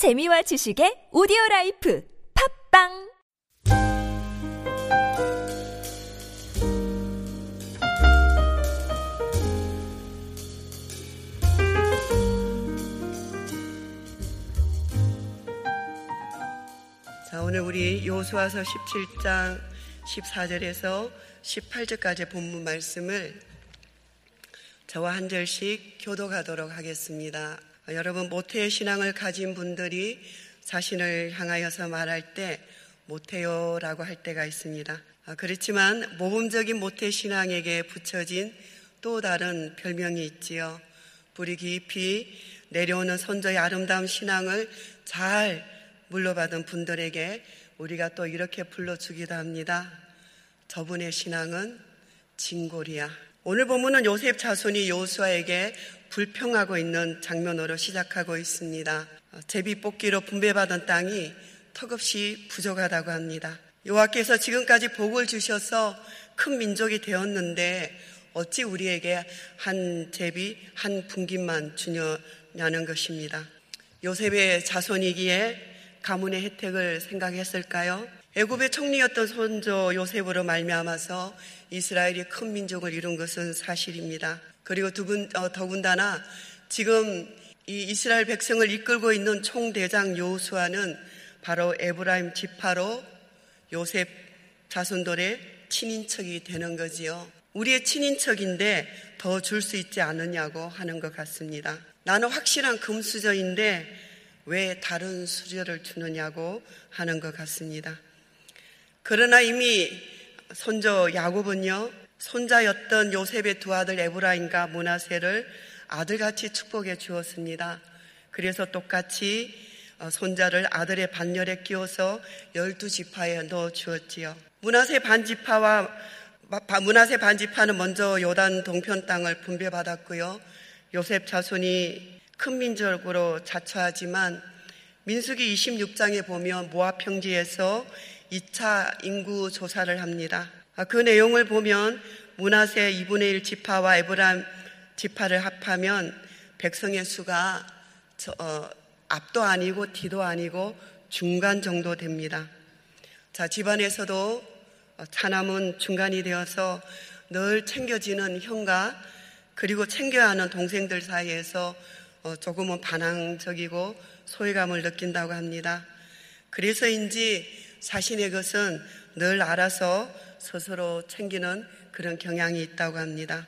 재미와 지식의 오디오 라이프 팝빵 자, 오늘 우리 요수아서 17장 14절에서 18절까지 본문 말씀을 저와 한 절씩 교독하도록 하겠습니다. 여러분 모태 신앙을 가진 분들이 자신을 향하여서 말할 때 모태요라고 할 때가 있습니다. 아, 그렇지만 모범적인 모태 신앙에게 붙여진 또 다른 별명이 있지요. 뿌리 깊이 내려오는 선조의 아름다운 신앙을 잘 물러받은 분들에게 우리가 또 이렇게 불러주기도 합니다. 저분의 신앙은 진골이야. 오늘 본문은 요셉 자손이 요수아에게 불평하고 있는 장면으로 시작하고 있습니다. 제비 뽑기로 분배받은 땅이 턱없이 부족하다고 합니다. 여호와께서 지금까지 복을 주셔서 큰 민족이 되었는데 어찌 우리에게 한 제비 한 분깃만 주냐는 것입니다. 요셉의 자손이기에 가문의 혜택을 생각했을까요? 애굽의 총리였던 손조 요셉으로 말미암아서 이스라엘이 큰 민족을 이룬 것은 사실입니다. 그리고 두분, 어, 더군다나 지금 이 이스라엘 백성을 이끌고 있는 총대장 요수아는 바로 에브라임 지파로 요셉 자손들의 친인척이 되는 거지요. 우리의 친인척인데 더 줄 수 있지 않느냐고 하는 것 같습니다. 나는 확실한 금수저인데 왜 다른 수저를 주느냐고 하는 것 같습니다. 그러나 이미 손조 야곱은요, 손자였던 요셉의 두 아들 에브라임과 문하세를 아들같이 축복해 주었습니다. 그래서 똑같이 어, 손자를 아들의 반열에 끼워서 열두 지파에 넣어 주었지요. 문하세 반지파와 문하세 반지파는 먼저 요단 동편 땅을 분배받았고요. 요셉 자손이 큰 민족으로 자처하지만 민수기 26장에 보면 모압 평지에서 2차 인구 조사를 합니다. 아, 그 내용을 보면 문하세 2분의 1 지파와 에브람 지파를 합하면 백성의 수가 저, 어, 앞도 아니고 뒤도 아니고 중간 정도 됩니다. 자, 집안에서도 차남은 중간이 되어서 늘 챙겨지는 형과 그리고 챙겨야 하는 동생들 사이에서 어, 조금은 반항적이고 소외감을 느낀다고 합니다. 그래서인지 자신의 것은 늘 알아서 스스로 챙기는 그런 경향이 있다고 합니다.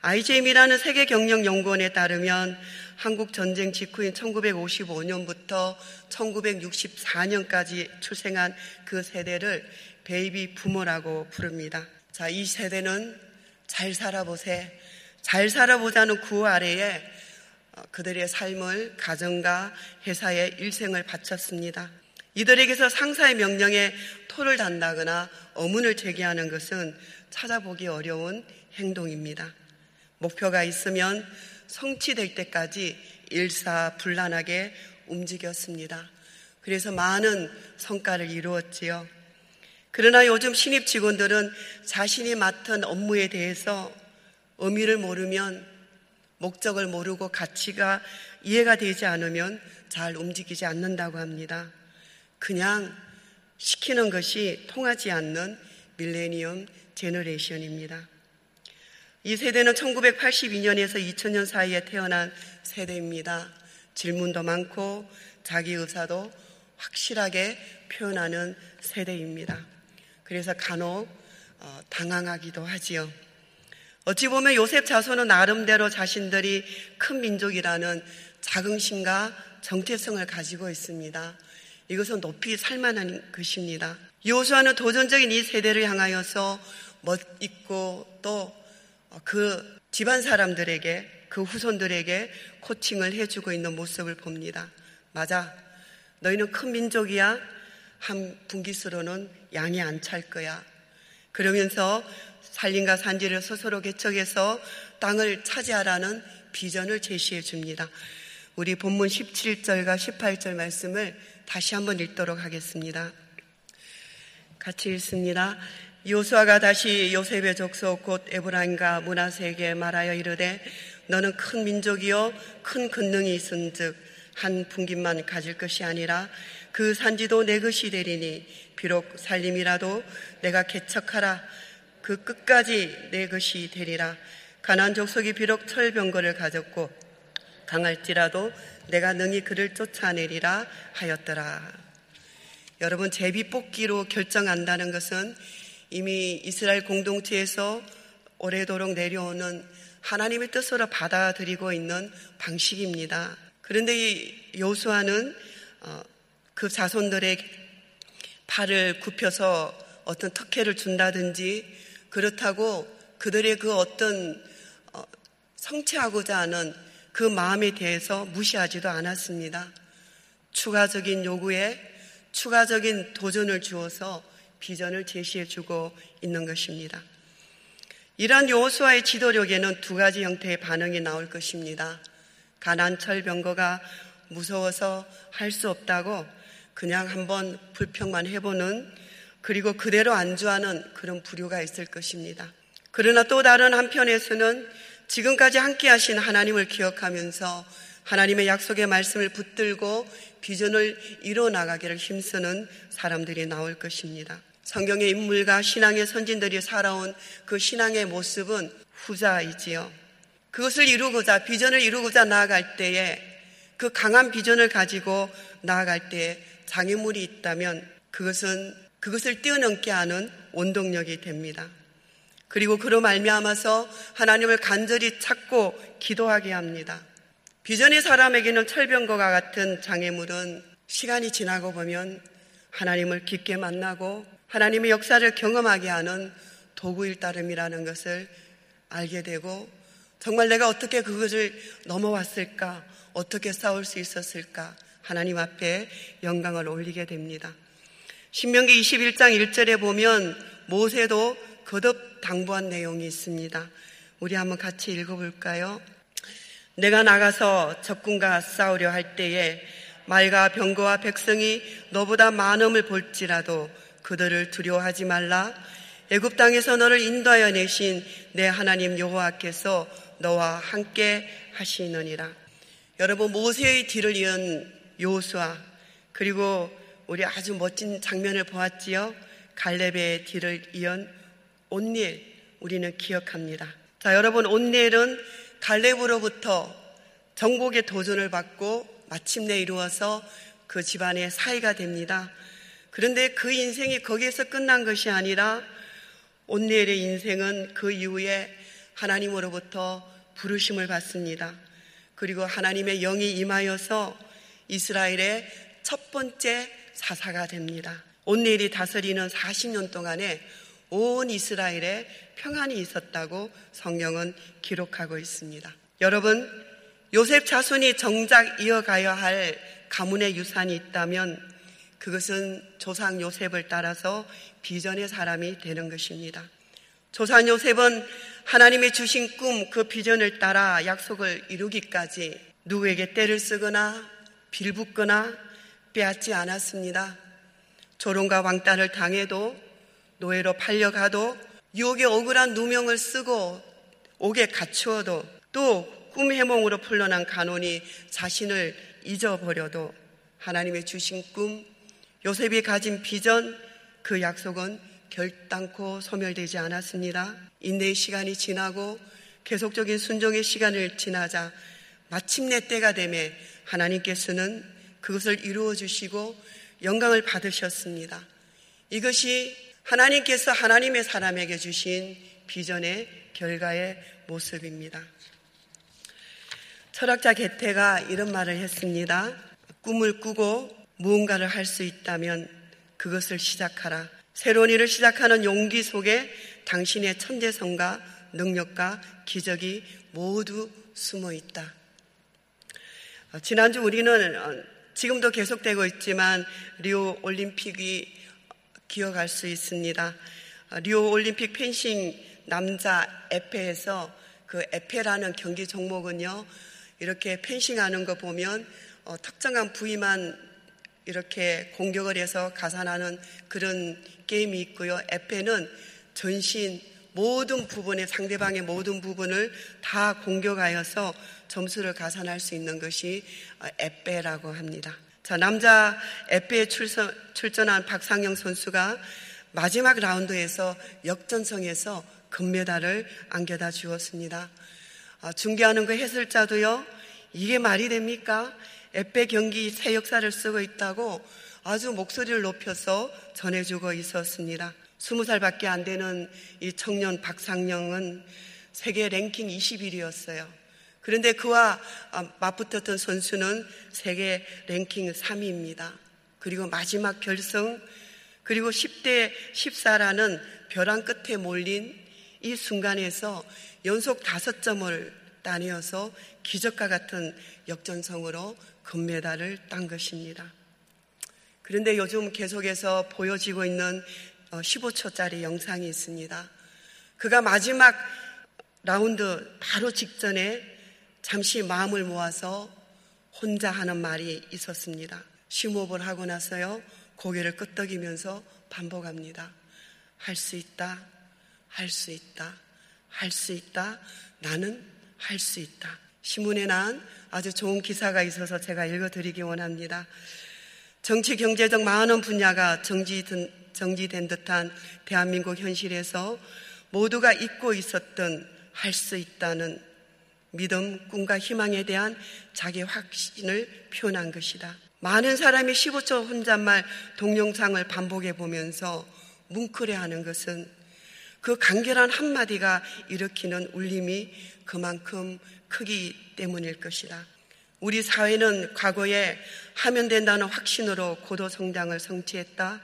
IJM이라는 세계 경영 연구원에 따르면 한국 전쟁 직후인 1955년부터 1964년까지 출생한 그 세대를 베이비 부모라고 부릅니다. 자, 이 세대는 잘 살아보세. 잘 살아보자는 구호 아래에 어, 그들의 삶을 가정과 회사의 일생을 바쳤습니다. 이들에게서 상사의 명령에 토를 단다거나 어문을 제기하는 것은 찾아보기 어려운 행동입니다. 목표가 있으면 성취될 때까지 일사불란하게 움직였습니다. 그래서 많은 성과를 이루었지요. 그러나 요즘 신입 직원들은 자신이 맡은 업무에 대해서 의미를 모르면 목적을 모르고 가치가 이해가 되지 않으면 잘 움직이지 않는다고 합니다. 그냥 시키는 것이 통하지 않는 millennium generation입니다. 이 세대는 1982년에서 2000년 사이에 태어난 세대입니다. 질문도 많고 자기 의사도 확실하게 표현하는 세대입니다. 그래서 간혹 어, 당황하기도 하지요. 어찌 보면 요셉 자손은 나름대로 자신들이 큰 민족이라는 자긍심과 정체성을 가지고 있습니다. 이것은 높이 살만한 것입니다. 요수아는 도전적인 이 세대를 향하여서 멋있고 또 그 집안 사람들에게 그 후손들에게 코칭을 해주고 있는 모습을 봅니다. 맞아. 너희는 큰 민족이야. 한 분기수로는 양이 안 찰 거야. 그러면서 산림과 산지를 스스로 개척해서 땅을 차지하라는 비전을 제시해 줍니다. 우리 본문 17절과 18절 말씀을 다시 한번 읽도록 하겠습니다. 같이 읽습니다. 요수아가 다시 요셉의 족속 곧 에브라임과 문하세에게 말하여 이르되 너는 큰 민족이요 큰 근능이 있은즉 한 분깃만 가질 것이 아니라 그 산지도 내 것이 되리니 비록 살림이라도 내가 개척하라 그 끝까지 내 것이 되리라 가난 족속이 비록 철병거를 가졌고 강할지라도 내가 능히 그를 쫓아내리라 하였더라. 여러분 제비 뽑기로 결정한다는 것은 이미 이스라엘 공동체에서 오래도록 내려오는 하나님의 뜻으로 받아들이고 있는 방식입니다. 그런데 이 요수아는 어, 그 자손들의 팔을 굽혀서 어떤 특혜를 준다든지 그렇다고 그들의 그 어떤 어, 성취하고자 하는 그 마음에 대해서 무시하지도 않았습니다. 추가적인 요구에 추가적인 도전을 주어서 비전을 제시해 주고 있는 것입니다. 이러한 여호수아의 지도력에는 두 가지 형태의 반응이 나올 것입니다. 가난철 병거가 무서워서 할 수 없다고 그냥 한번 불평만 해보는 그리고 그대로 안주하는 그런 부류가 있을 것입니다. 그러나 또 다른 한편에서는 지금까지 함께 하신 하나님을 기억하면서 하나님의 약속의 말씀을 붙들고 비전을 이뤄나가기를 힘쓰는 사람들이 나올 것입니다. 성경의 인물과 신앙의 선진들이 살아온 그 신앙의 모습은 후자이지요. 그것을 이루고자, 비전을 이루고자 나아갈 때에 그 강한 비전을 가지고 나아갈 때에 장애물이 있다면 그것은 그것을 뛰어넘게 하는 원동력이 됩니다. 그리고 그로 말미암아서 하나님을 간절히 찾고 기도하게 합니다. 비전의 사람에게는 철병거가 같은 장애물은 시간이 지나고 보면 하나님을 깊게 만나고 하나님의 역사를 경험하게 하는 도구일 따름이라는 것을 알게 되고 정말 내가 어떻게 그것을 넘어왔을까? 어떻게 싸울 수 있었을까? 하나님 앞에 영광을 올리게 됩니다. 신명기 21장 1절에 보면 모세도 거듭 당부한 내용이 있습니다. 우리 한번 같이 읽어볼까요? 내가 나가서 적군과 싸우려 할 때에 말과 병거와 백성이 너보다 많음을 볼지라도 그들을 두려워하지 말라. 애굽 땅에서 너를 인도하여 내신 내 하나님 여호와께서 너와 함께 하시느니라. 여러분 모세의 뒤를 이은 요수아 그리고 우리 아주 멋진 장면을 보았지요. 갈렙의 뒤를 이은 온니엘 우리는 기억합니다. 자 여러분 온니엘은 갈렙으로부터 정복의 도전을 받고 마침내 이루어서 그 집안의 사이가 됩니다. 그런데 그 인생이 거기에서 끝난 것이 아니라 온니엘의 인생은 그 이후에 하나님으로부터 부르심을 받습니다. 그리고 하나님의 영이 임하여서 이스라엘의 첫 번째 사사가 됩니다. 온니엘이 다스리는 40년 동안에 온 이스라엘에 평안이 있었다고 성경은 기록하고 있습니다. 여러분, 요셉 자손이 정작 이어가야 할 가문의 유산이 있다면 그것은 조상 요셉을 따라서 비전의 사람이 되는 것입니다. 조상 요셉은 하나님의 주신 꿈, 그 비전을 따라 약속을 이루기까지 누구에게 때를 쓰거나 빌붙거나 빼앗지 않았습니다. 조롱과 왕따를 당해도 노예로 팔려가도 유혹의 억울한 누명을 쓰고 옥에 갇히어도 또 꿈 해몽으로 풀려난 간원이 자신을 잊어버려도 하나님의 주신 꿈, 요셉이 가진 비전, 그 약속은 결단코 소멸되지 않았습니다. 인내의 시간이 지나고 계속적인 순종의 시간을 지나자 마침내 때가 되매 하나님께서는 그것을 이루어 주시고 영광을 받으셨습니다. 이것이 하나님께서 하나님의 사람에게 주신 비전의 결과의 모습입니다. 철학자 개태가 이런 말을 했습니다. 꿈을 꾸고 무언가를 할 수 있다면 그것을 시작하라. 새로운 일을 시작하는 용기 속에 당신의 천재성과 능력과 기적이 모두 숨어 있다. 어, 지난주 우리는 어, 지금도 계속되고 있지만 리오 올림픽이 기억할 수 있습니다. 어, 리오 올림픽 펜싱 남자 에페에서 그 에페라는 경기 종목은요, 이렇게 펜싱하는 거 보면 특정한 부위만 이렇게 공격을 해서 가산하는 그런 게임이 있고요. 에페는 전신 모든 부분에 상대방의 모든 부분을 다 공격하여서 점수를 가산할 수 있는 것이 에페라고 합니다. 자, 남자 에페에 출선, 출전한 박상영 선수가 마지막 라운드에서 역전성에서 금메달을 안겨다 주었습니다. 아, 중계하는 그 해설자도요, 이게 말이 됩니까? 에페 경기 새 역사를 쓰고 있다고 아주 목소리를 높여서 전해주고 있었습니다. 20살밖에 안 되는 이 청년 박상영은 세계 랭킹 21위였어요. 그런데 그와 아, 맞붙었던 선수는 세계 랭킹 3위입니다. 그리고 마지막 결승, 그리고 10대 14라는 벼랑 끝에 몰린 이 순간에서 연속 다섯 점을 따내어서 기적과 같은 역전성으로 금메달을 딴 것입니다. 그런데 요즘 계속해서 보여지고 있는 15초짜리 어, 영상이 있습니다. 그가 마지막 라운드 바로 직전에 잠시 마음을 모아서 혼자 하는 말이 있었습니다. 심호흡을 하고 나서요, 고개를 끄덕이면서 반복합니다. 할 수 있다, 할 수 있다, 할 수 있다, 나는 할 수 있다. 신문에 난 아주 좋은 기사가 있어서 제가 읽어드리기 원합니다. 정치 경제적 많은 분야가 정지된, 정지된 듯한 대한민국 현실에서 모두가 잊고 있었던 할 수 있다는 믿음, 꿈과 희망에 대한 자기 확신을 표현한 것이다. 많은 사람이 15초 혼잣말 동영상을 반복해 보면서 뭉클해하는 것은 그 간결한 한마디가 일으키는 울림이 그만큼 크기 때문일 것이다. 우리 사회는 과거에 하면 된다는 확신으로 고도 성장을 성취했다.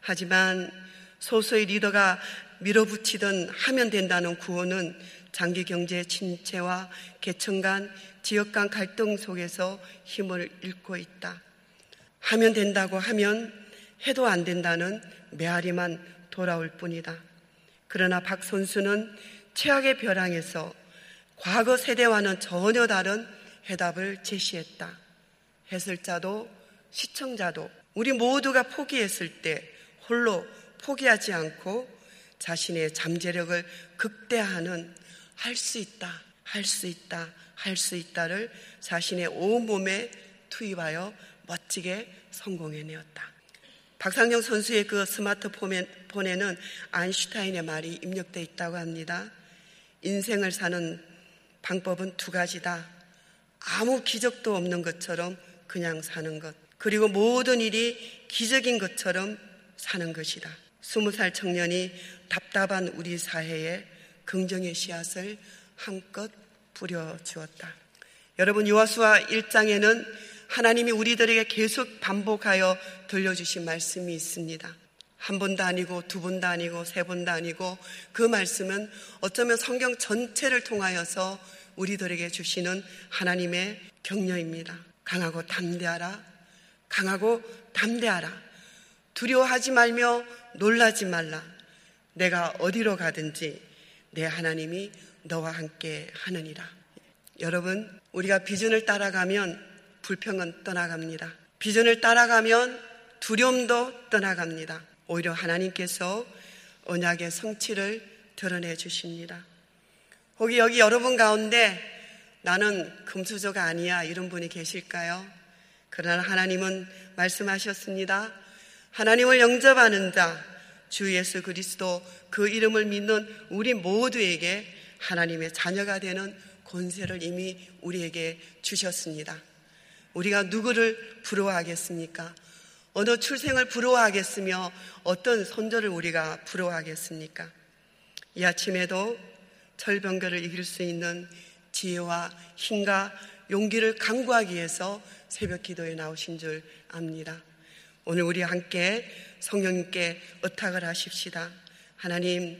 하지만 소수의 리더가 밀어붙이던 하면 된다는 구호는 장기 경제 침체와 계층 간, 지역 간 갈등 속에서 힘을 잃고 있다. 하면 된다고 하면 해도 안 된다는 메아리만 돌아올 뿐이다. 그러나 박 선수는 최악의 벼랑에서 과거 세대와는 전혀 다른 해답을 제시했다. 해설자도 시청자도 우리 모두가 포기했을 때 홀로 포기하지 않고 자신의 잠재력을 극대화하는 할 수 있다, 할 수 있다, 할 수 있다를 자신의 온몸에 투입하여 멋지게 성공해내었다. 박상영 선수의 그 스마트폰에는 아인슈타인의 말이 입력되어 있다고 합니다. 인생을 사는 방법은 두 가지다. 아무 기적도 없는 것처럼 그냥 사는 것. 그리고 모든 일이 기적인 것처럼 사는 것이다. 스무 살 청년이 답답한 우리 사회에 긍정의 씨앗을 한껏 뿌려 주었다. 여러분, 요하수아 1장에는 하나님이 우리들에게 계속 반복하여 들려주신 말씀이 있습니다. 한 번도 아니고 두 번도 아니고 세 번도 아니고 그 말씀은 어쩌면 성경 전체를 통하여서 우리들에게 주시는 하나님의 격려입니다. 강하고 담대하라. 강하고 담대하라. 두려워하지 말며 놀라지 말라. 내가 어디로 가든지 내 하나님이 너와 함께 하느니라. 여러분, 우리가 비전을 따라가면 불평은 떠나갑니다. 비전을 따라가면 두려움도 떠나갑니다. 오히려 하나님께서 언약의 성취를 드러내 주십니다. 혹시 여기 여러분 가운데 나는 금수저가 아니야 이런 분이 계실까요? 그러나 하나님은 말씀하셨습니다. 하나님을 영접하는 자, 주 예수 그리스도 그 이름을 믿는 우리 모두에게 하나님의 자녀가 되는 권세를 이미 우리에게 주셨습니다. 우리가 누구를 부러워하겠습니까? 어느 출생을 부러워하겠으며 어떤 선조를 우리가 부러워하겠습니까? 이 아침에도 철병거를 이길 수 있는 지혜와 힘과 용기를 강구하기 위해서 새벽 기도에 나오신 줄 압니다. 오늘 우리 함께 성령님께 의탁을 하십시다. 하나님,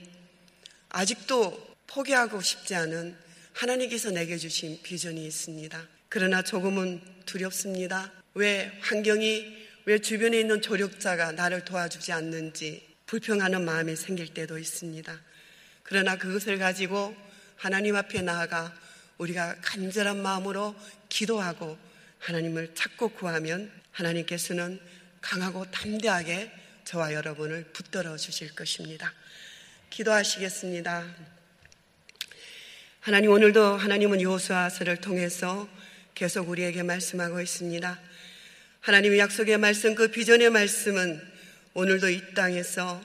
아직도 포기하고 싶지 않은 하나님께서 내게 주신 비전이 있습니다. 그러나 조금은 두렵습니다. 왜 환경이, 왜 주변에 있는 조력자가 나를 도와주지 않는지 불평하는 마음이 생길 때도 있습니다. 그러나 그것을 가지고 하나님 앞에 나아가 우리가 간절한 마음으로 기도하고 하나님을 찾고 구하면 하나님께서는 강하고 담대하게 저와 여러분을 붙들어 주실 것입니다. 기도하시겠습니다. 하나님 오늘도 하나님은 요수아서를 통해서 계속 우리에게 말씀하고 있습니다. 하나님의 약속의 말씀 그 비전의 말씀은 오늘도 이 땅에서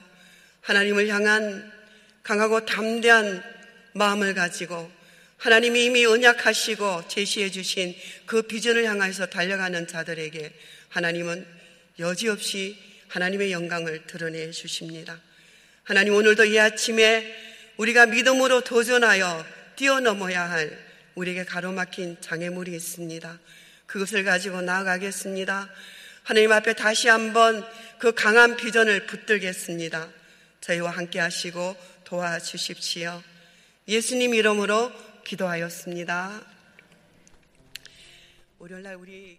하나님을 향한 강하고 담대한 마음을 가지고 하나님이 이미 언약하시고 제시해 주신 그 비전을 향해서 달려가는 자들에게 하나님은 여지없이 하나님의 영광을 드러내 주십니다. 하나님 오늘도 이 아침에 우리가 믿음으로 도전하여 뛰어넘어야 할 우리에게 가로막힌 장애물이 있습니다. 그것을 가지고 나아가겠습니다. 하나님 앞에 다시 한번 그 강한 비전을 붙들겠습니다. 저희와 함께 하시고 도와주십시오. 예수님 이름으로 기도하였습니다. 월요일 날 우리